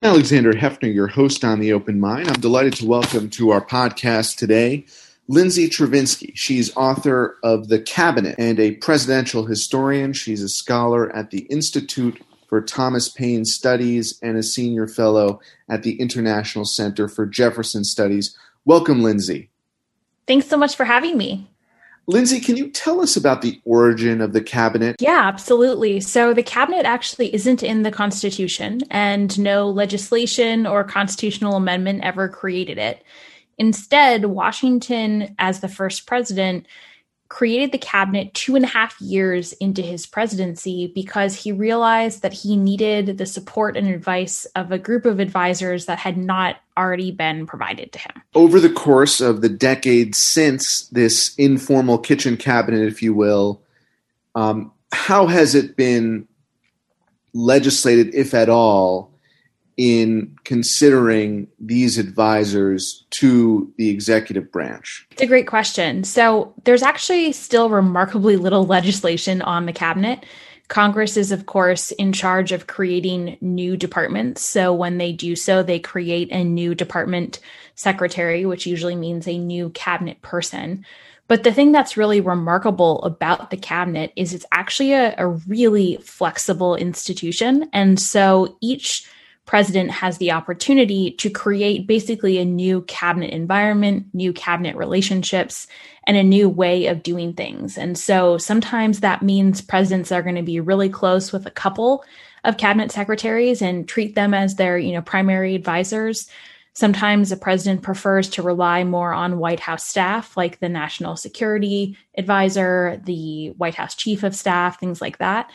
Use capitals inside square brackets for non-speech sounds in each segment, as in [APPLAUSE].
Alexander Heffner, your host on The Open Mind. I'm delighted to welcome to our podcast today Lindsay Chervinsky. She's author of The Cabinet and a presidential historian. She's a scholar at the Institute for Thomas Paine Studies and a senior fellow at the International Center for Jefferson Studies. Welcome, Lindsay. Thanks so much for having me. Lindsay, can you tell us about the origin of the cabinet? Yeah, absolutely. So, the cabinet actually isn't in the Constitution, and no legislation or constitutional amendment ever created it. Instead, Washington, as the first president, created the cabinet two and a half years into his presidency because he realized that he needed the support and advice of a group of advisors that had not already been provided to him. Over the course of the decades since this informal kitchen cabinet, if you will, um, how has it been legislated, if at all, in considering these advisors to the executive branch? It's a great question. So, there's actually still remarkably little legislation on the cabinet. Congress is, of course, in charge of creating new departments. So, when they do so, they create a new department secretary, which usually means a new cabinet person. But the thing that's really remarkable about the cabinet is it's actually a, a really flexible institution. And so each president has the opportunity to create basically a new cabinet environment, new cabinet relationships, and a new way of doing things. And so sometimes that means presidents are going to be really close with a couple of cabinet secretaries and treat them as their, you know, primary advisors. Sometimes the president prefers to rely more on White House staff, like the national security advisor, the White House chief of staff, things like that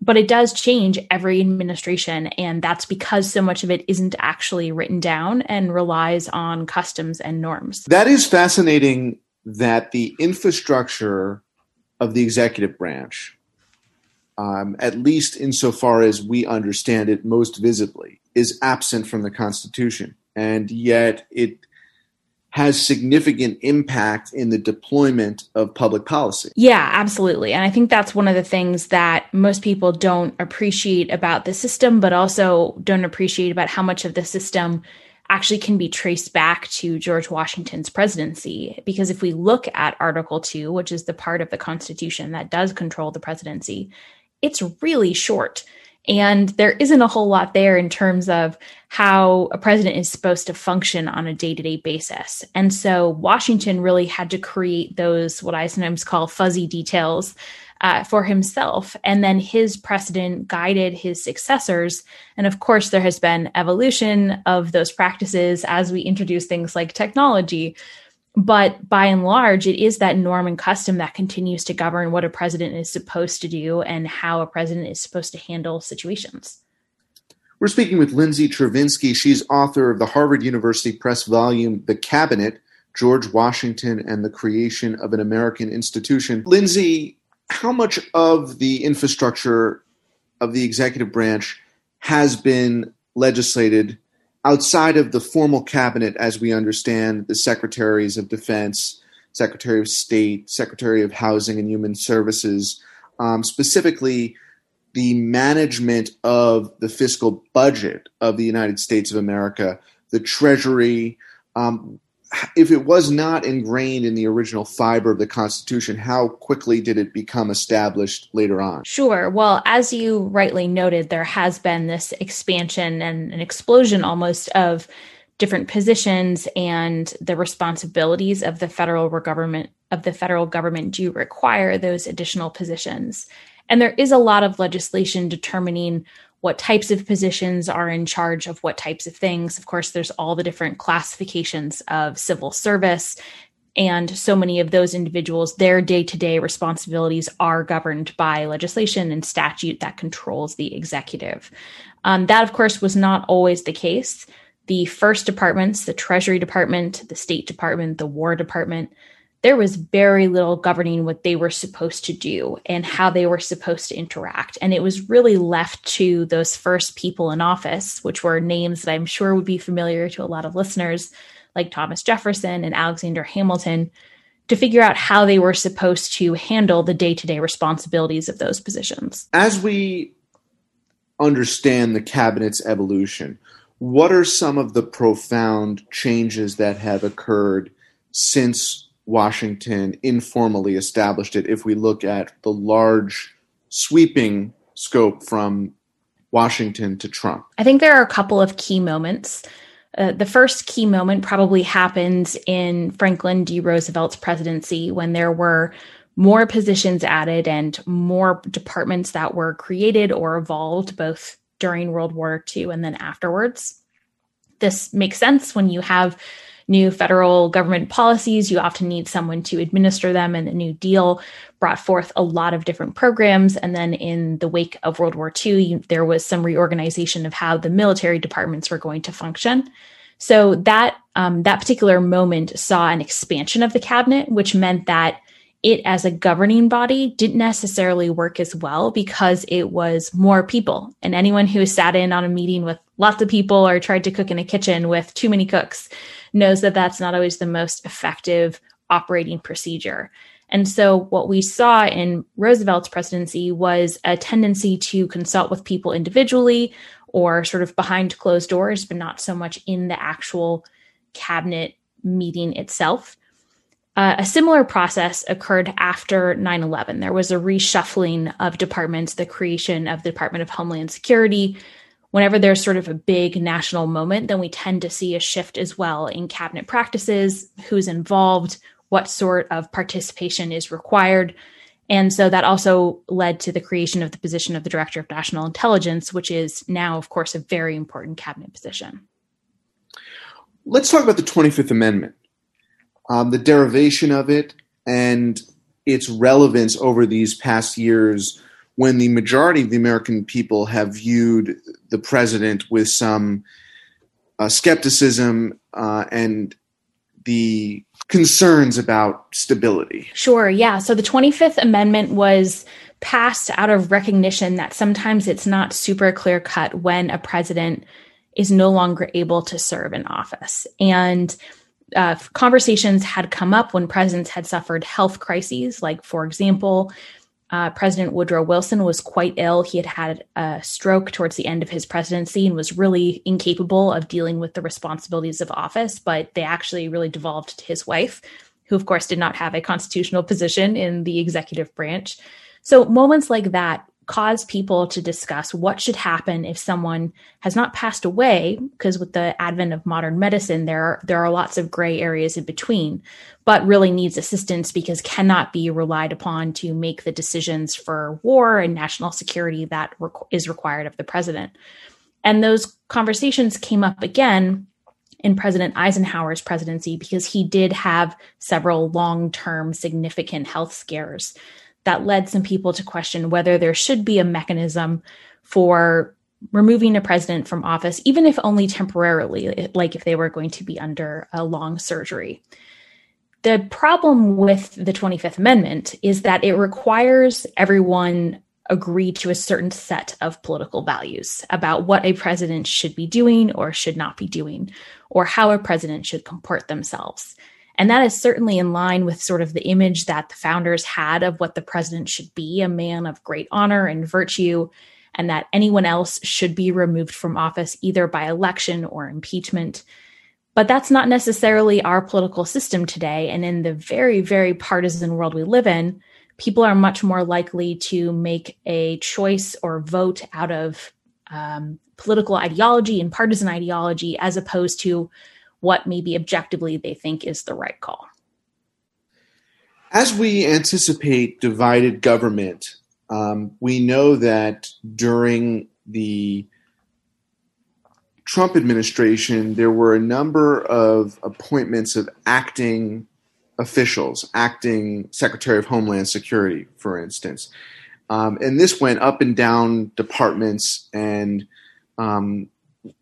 but it does change every administration and that's because so much of it isn't actually written down and relies on customs and norms. That is fascinating that the infrastructure of the executive branch um, at least insofar as we understand it most visibly is absent from the constitution. And yet it has significant impact in the deployment of public policy. Yeah, absolutely. And I think that's one of the things that most people don't appreciate about the system, but also don't appreciate about how much of the system actually can be traced back to George Washington's presidency. Because if we look at Article 2, which is the part of the Constitution that does control the presidency, it's really short. And there isn't a whole lot there in terms of how a president is supposed to function on a day to day basis. And so Washington really had to create those, what I sometimes call fuzzy details. Uh, for himself. And then his precedent guided his successors. And of course, there has been evolution of those practices as we introduce things like technology. But by and large, it is that norm and custom that continues to govern what a president is supposed to do and how a president is supposed to handle situations. We're speaking with Lindsay Chervinsky. She's author of the Harvard University Press volume, The Cabinet George Washington and the Creation of an American Institution. Lindsay, how much of the infrastructure of the executive branch has been legislated outside of the formal cabinet, as we understand the secretaries of defense, secretary of state, secretary of housing and human services, um, specifically the management of the fiscal budget of the United States of America, the Treasury, um, if it was not ingrained in the original fiber of the Constitution, how quickly did it become established later on? Sure. Well, as you rightly noted, there has been this expansion and an explosion almost of different positions and the responsibilities of the federal government of the federal government do require those additional positions. And there is a lot of legislation determining what types of positions are in charge of what types of things. Of course, there's all the different classifications of civil service. And so many of those individuals, their day to day responsibilities are governed by legislation and statute that controls the executive. Um, that, of course, was not always the case. The first departments, the Treasury Department, the State Department, the War Department, there was very little governing what they were supposed to do and how they were supposed to interact. And it was really left to those first people in office, which were names that I'm sure would be familiar to a lot of listeners, like Thomas Jefferson and Alexander Hamilton, to figure out how they were supposed to handle the day to day responsibilities of those positions. As we understand the cabinet's evolution, what are some of the profound changes that have occurred since Washington informally established it if we look at the large sweeping scope from Washington to Trump? I think there are a couple of key moments. Uh, the first key moment probably happens in Franklin D. Roosevelt's presidency when there were more positions added and more departments that were created or evolved both during World War II and then afterwards. This makes sense when you have new federal government policies. You often need someone to administer them, and the New Deal brought forth a lot of different programs. And then in the wake of World War II, you, there was some reorganization of how the military departments were going to function. So that um, that particular moment saw an expansion of the cabinet, which meant that it as a governing body didn't necessarily work as well because it was more people. And anyone who sat in on a meeting with lots of people or tried to cook in a kitchen with too many cooks knows that that's not always the most effective operating procedure. And so, what we saw in Roosevelt's presidency was a tendency to consult with people individually or sort of behind closed doors, but not so much in the actual cabinet meeting itself. Uh, a similar process occurred after 9 11. There was a reshuffling of departments, the creation of the Department of Homeland Security. Whenever there's sort of a big national moment, then we tend to see a shift as well in cabinet practices, who's involved, what sort of participation is required. And so that also led to the creation of the position of the Director of National Intelligence, which is now, of course, a very important cabinet position. Let's talk about the 25th Amendment um, the derivation of it, and its relevance over these past years when the majority of the American people have viewed the president with some uh, skepticism uh, and the concerns about stability. Sure, yeah. So the 25th Amendment was passed out of recognition that sometimes it's not super clear cut when a president is no longer able to serve in office. And uh, conversations had come up when presidents had suffered health crises. Like, for example, uh, President Woodrow Wilson was quite ill. He had had a stroke towards the end of his presidency and was really incapable of dealing with the responsibilities of office. But they actually really devolved to his wife, who, of course, did not have a constitutional position in the executive branch. So, moments like that cause people to discuss what should happen if someone has not passed away because with the advent of modern medicine there are, there are lots of gray areas in between but really needs assistance because cannot be relied upon to make the decisions for war and national security that is required of the president. And those conversations came up again in President Eisenhower's presidency because he did have several long-term significant health scares that led some people to question whether there should be a mechanism for removing a president from office, even if only temporarily, like if they were going to be under a long surgery. The problem with the 25th Amendment is that it requires everyone agree to a certain set of political values about what a president should be doing or should not be doing, or how a president should comport themselves. And that is certainly in line with sort of the image that the founders had of what the president should be a man of great honor and virtue, and that anyone else should be removed from office either by election or impeachment. But that's not necessarily our political system today. And in the very, very partisan world we live in, people are much more likely to make a choice or vote out of um, political ideology and partisan ideology as opposed to what maybe objectively they think is the right call. As we anticipate divided government, um, we know that during the Trump administration, there were a number of appointments of acting officials, acting Secretary of Homeland Security, for instance. Um, and this went up and down departments and um,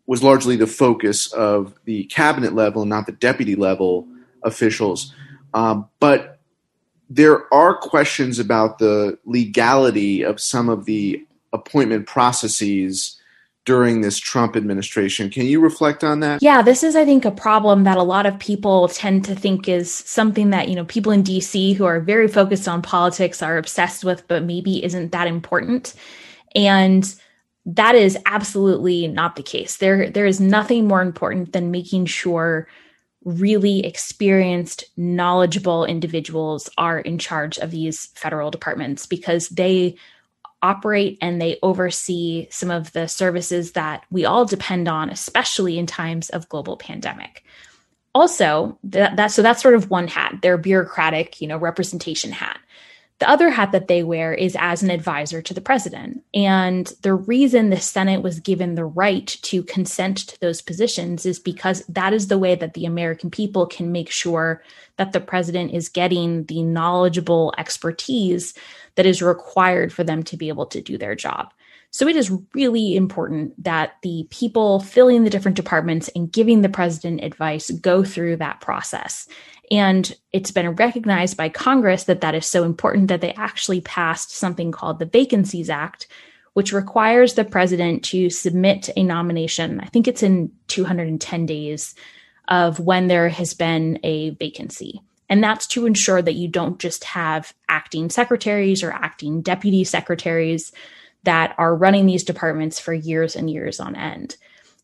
was largely the focus of the cabinet level, and not the deputy level officials. Um, but there are questions about the legality of some of the appointment processes during this Trump administration. Can you reflect on that? Yeah, this is, I think, a problem that a lot of people tend to think is something that, you know, people in DC who are very focused on politics are obsessed with, but maybe isn't that important. And that is absolutely not the case. There, there is nothing more important than making sure really experienced, knowledgeable individuals are in charge of these federal departments because they operate and they oversee some of the services that we all depend on, especially in times of global pandemic. Also, that, that so that's sort of one hat, their bureaucratic, you know, representation hat. The other hat that they wear is as an advisor to the president. And the reason the Senate was given the right to consent to those positions is because that is the way that the American people can make sure that the president is getting the knowledgeable expertise that is required for them to be able to do their job. So it is really important that the people filling the different departments and giving the president advice go through that process. And it's been recognized by Congress that that is so important that they actually passed something called the Vacancies Act, which requires the president to submit a nomination. I think it's in 210 days of when there has been a vacancy. And that's to ensure that you don't just have acting secretaries or acting deputy secretaries that are running these departments for years and years on end.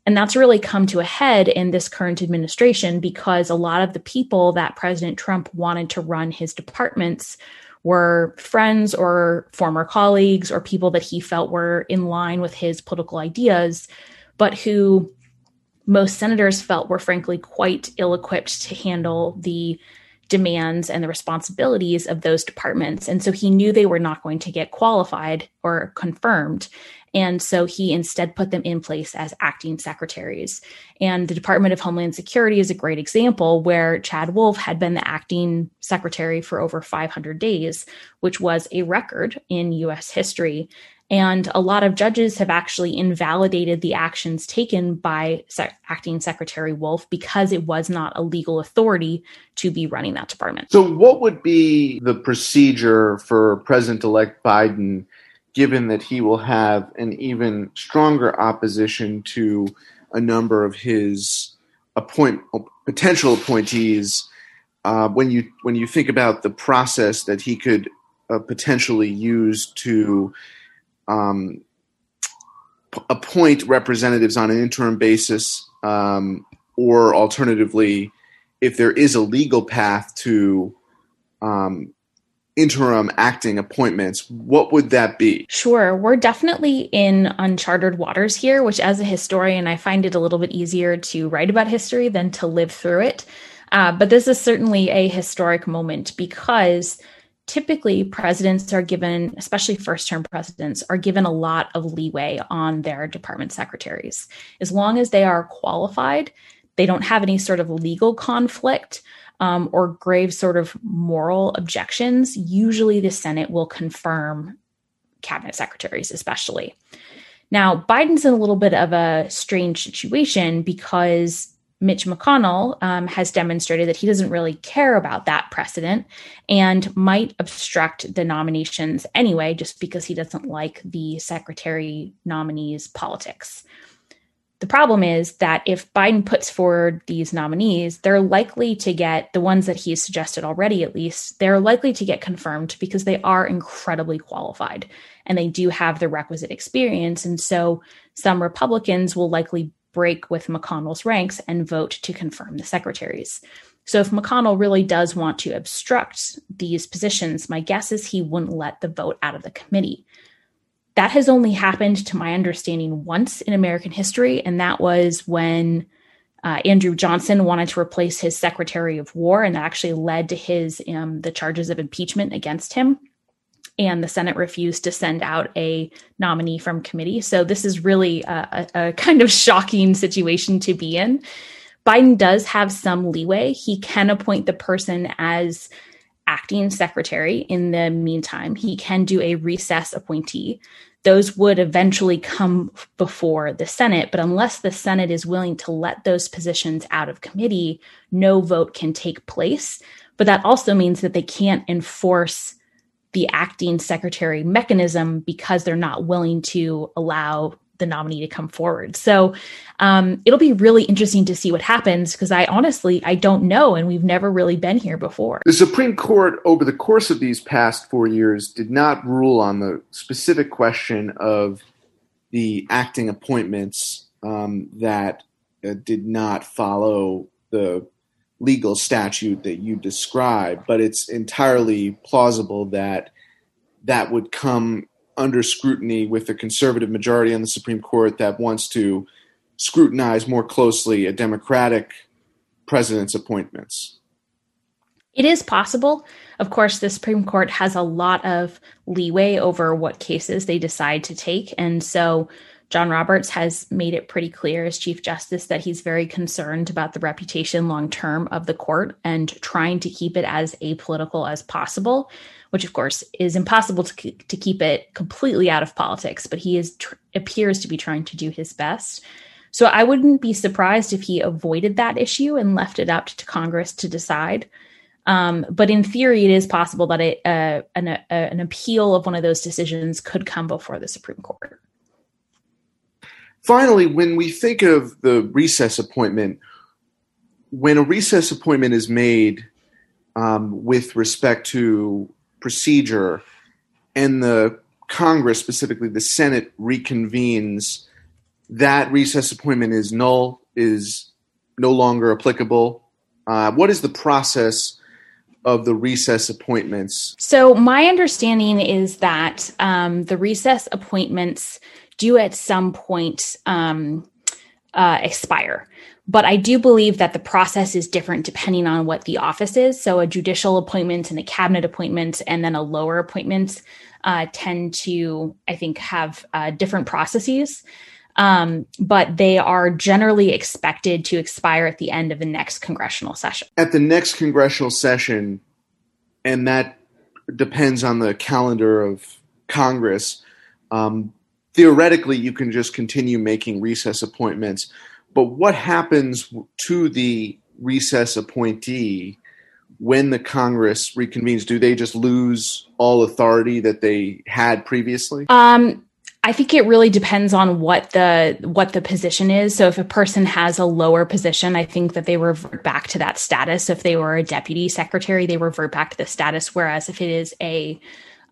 And that's really come to a head in this current administration because a lot of the people that President Trump wanted to run his departments were friends or former colleagues or people that he felt were in line with his political ideas, but who most senators felt were frankly quite ill equipped to handle the demands and the responsibilities of those departments. And so he knew they were not going to get qualified or confirmed. And so he instead put them in place as acting secretaries. And the Department of Homeland Security is a great example where Chad Wolf had been the acting secretary for over 500 days, which was a record in US history. And a lot of judges have actually invalidated the actions taken by Se- acting Secretary Wolf because it was not a legal authority to be running that department. So, what would be the procedure for President elect Biden, given that he will have an even stronger opposition to a number of his appoint potential appointees? Uh, when you when you think about the process that he could uh, potentially use to um, appoint representatives on an interim basis, um, or alternatively, if there is a legal path to um, interim acting appointments, what would that be? Sure. We're definitely in uncharted waters here, which, as a historian, I find it a little bit easier to write about history than to live through it. Uh, but this is certainly a historic moment because typically presidents are given, especially first term presidents, are given a lot of leeway on their department secretaries. As long as they are qualified, they don't have any sort of legal conflict um, or grave sort of moral objections, usually the Senate will confirm cabinet secretaries, especially. Now, Biden's in a little bit of a strange situation because Mitch McConnell um, has demonstrated that he doesn't really care about that precedent and might obstruct the nominations anyway, just because he doesn't like the secretary nominee's politics. The problem is that if Biden puts forward these nominees, they're likely to get the ones that he's suggested already, at least, they're likely to get confirmed because they are incredibly qualified and they do have the requisite experience. And so some Republicans will likely break with McConnell's ranks and vote to confirm the secretaries. So, if McConnell really does want to obstruct these positions, my guess is he wouldn't let the vote out of the committee. That has only happened, to my understanding, once in American history, and that was when uh, Andrew Johnson wanted to replace his Secretary of War, and that actually led to his um, the charges of impeachment against him and the Senate refused to send out a nominee from committee. So this is really a, a, kind of shocking situation to be in. Biden does have some leeway. He can appoint the person as acting secretary in the meantime. He can do a recess appointee. Those would eventually come before the Senate, but unless the Senate is willing to let those positions out of committee, no vote can take place. But that also means that they can't enforce the acting secretary mechanism because they're not willing to allow the nominee to come forward. So um, it'll be really interesting to see what happens because I honestly I don't know, and we've never really been here before. The Supreme Court, over the course of these past four years, did not rule on the specific question of the acting appointments um, that uh, did not follow the legal statute that you describe, but it's entirely plausible that that would come under scrutiny with a conservative majority on the Supreme Court that wants to scrutinize more closely a Democratic president's appointments. It is possible. Of course, the Supreme Court has a lot of leeway over what cases they decide to take. And so John Roberts has made it pretty clear as Chief Justice that he's very concerned about the reputation long term of the court and trying to keep it as apolitical as possible, which of course is impossible to, to keep it completely out of politics, but he is tr- appears to be trying to do his best. So I wouldn't be surprised if he avoided that issue and left it up to Congress to decide. Um, but in theory, it is possible that it, uh, an, uh, an appeal of one of those decisions could come before the Supreme Court. Finally, when we think of the recess appointment, when a recess appointment is made um, with respect to procedure and the Congress, specifically the Senate, reconvenes, that recess appointment is null, is no longer applicable. Uh, what is the process of the recess appointments? So, my understanding is that um, the recess appointments do at some point um, uh, expire. But I do believe that the process is different depending on what the office is. So a judicial appointment and a cabinet appointment, and then a lower appointment uh, tend to, I think, have uh, different processes. Um, but they are generally expected to expire at the end of the next congressional session. At the next congressional session, and that depends on the calendar of Congress. Um, theoretically you can just continue making recess appointments. But what happens to the recess appointee when the Congress reconvenes? Do they just lose all authority that they had previously? Um, I think it really depends on what the what the position is. So if a person has a lower position, I think that they revert back to that status. If they were a deputy secretary, they revert back to the status. Whereas if it is a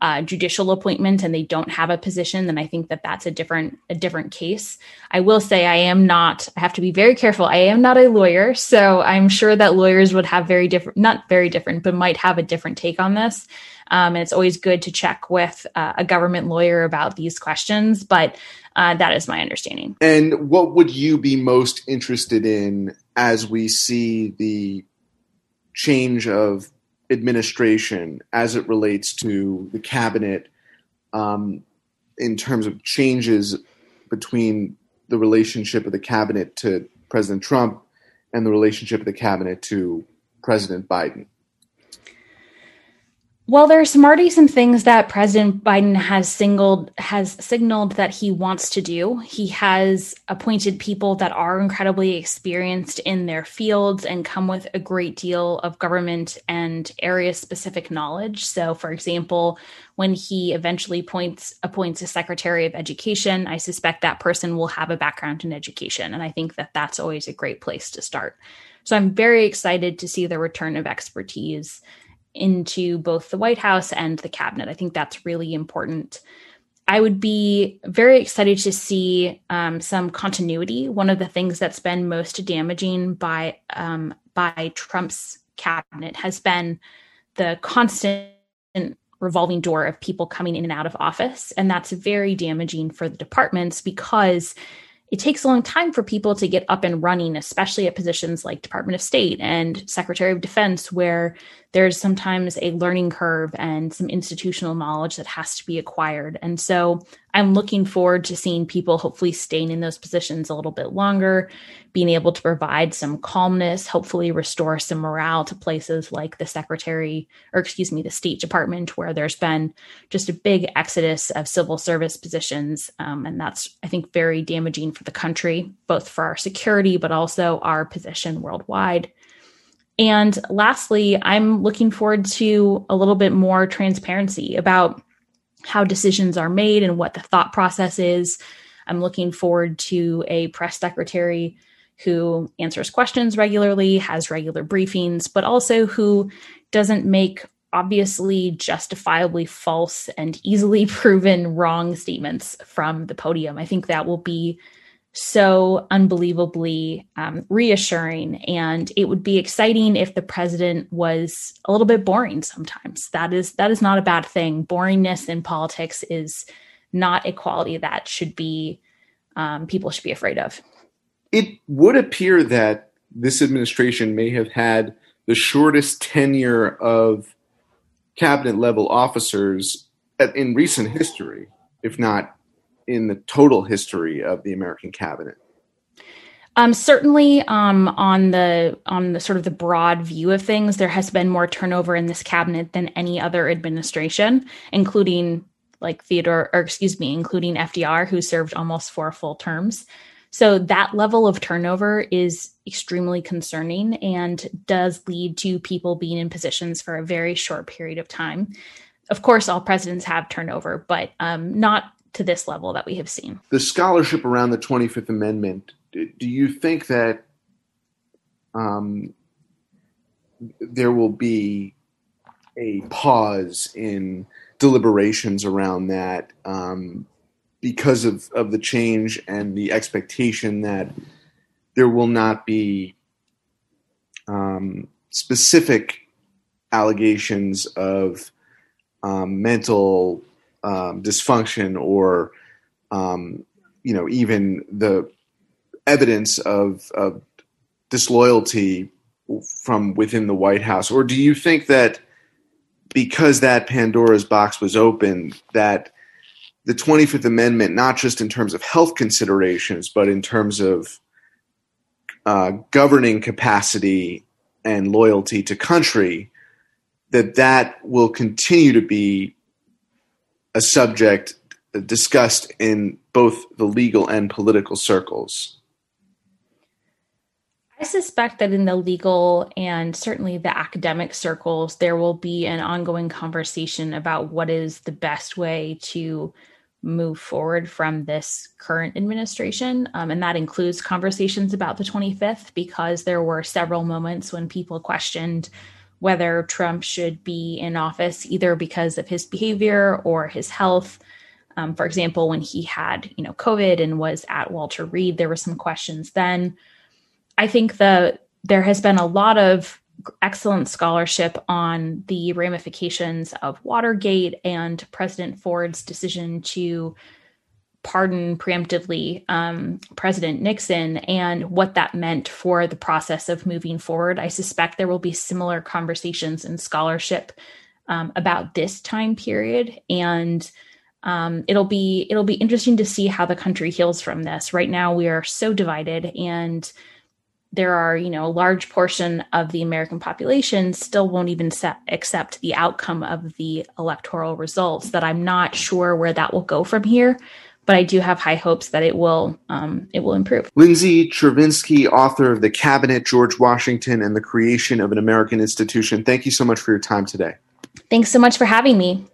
uh, judicial appointment and they don't have a position, then I think that that's a different a different case. I will say I am not. I have to be very careful. I am not a lawyer, so I'm sure that lawyers would have very different, not very different, but might have a different take on this. Um, and it's always good to check with uh, a government lawyer about these questions, but uh, that is my understanding. And what would you be most interested in as we see the change of administration as it relates to the cabinet um, in terms of changes between the relationship of the cabinet to President Trump and the relationship of the cabinet to President Biden? Well, there are some already some things that President Biden has singled has signaled that he wants to do. He has appointed people that are incredibly experienced in their fields and come with a great deal of government and area specific knowledge. So, for example, when he eventually appoints appoints a Secretary of Education, I suspect that person will have a background in education, and I think that that's always a great place to start. So, I'm very excited to see the return of expertise into both the White House and the cabinet. I think that's really important. I would be very excited to see um, some continuity. One of the things that's been most damaging by um, by Trump's cabinet has been the constant revolving door of people coming in and out of office, and that's very damaging for the departments because it takes a long time for people to get up and running, especially at positions like Department of State and Secretary of Defense, where there's sometimes a learning curve and some institutional knowledge that has to be acquired. And so I'm looking forward to seeing people hopefully staying in those positions a little bit longer, being able to provide some calmness, hopefully restore some morale to places like the Secretary, or excuse me, the State Department, where there's been just a big exodus of civil service positions. Um, and that's, I think, very damaging for the country, both for our security, but also our position worldwide. And lastly, I'm looking forward to a little bit more transparency about how decisions are made and what the thought process is. I'm looking forward to a press secretary who answers questions regularly, has regular briefings, but also who doesn't make obviously justifiably false and easily [LAUGHS] proven wrong statements from the podium. I think that will be so unbelievably um, reassuring. And it would be exciting if the president was a little bit boring sometimes. That is that is not a bad thing. Boringness in politics is not a quality that should be um, people should be afraid of. It would appear that this administration may have had the shortest tenure of cabinet level officers in recent history, if not in the total history of the American cabinet? Um, certainly, um, on the on the sort of the broad view of things, there has been more turnover in this cabinet than any other administration, including like Theodore, or excuse me, including FDR, who served almost four full terms. So that level of turnover is extremely concerning and does lead to people being in positions for a very short period of time. Of course, all presidents have turnover, but um, not to this level that we have seen. The scholarship around the 25th Amendment, do you think that um, there will be a pause in deliberations around that um, because of, of the change and the expectation that there will not be um, specific allegations of um, mental um, dysfunction or um, you know even the evidence of, of disloyalty from within the White House, or do you think that because that Pandora's box was open, that the 25th Amendment, not just in terms of health considerations, but in terms of uh, governing capacity and loyalty to country, that that will continue to be a subject discussed in both the legal and political circles. I suspect that in the legal and certainly the academic circles, there will be an ongoing conversation about what is the best way to move forward from this current administration. Um, and that includes conversations about the 25th, because there were several moments when people questioned whether Trump should be in office either because of his behavior or his health. Um, for example, when he had, you know, COVID and was at Walter Reed, there were some questions then. I think that there has been a lot of excellent scholarship on the ramifications of Watergate and President Ford's decision to pardon preemptively um, President Nixon and what that meant for the process of moving forward. I suspect there will be similar conversations and scholarship um, about this time period, and um, it'll be it'll be interesting to see how the country heals from this. Right now, we are so divided, and there are you know a large portion of the American population still won't even accept the outcome of the electoral results. That I'm not sure where that will go from here but I do have high hopes that it will um, it will improve. Lindsay Chervinsky, author of The Cabinet, George Washington, and the Creation of an American Institution. Thank you so much for your time today. Thanks so much for having me.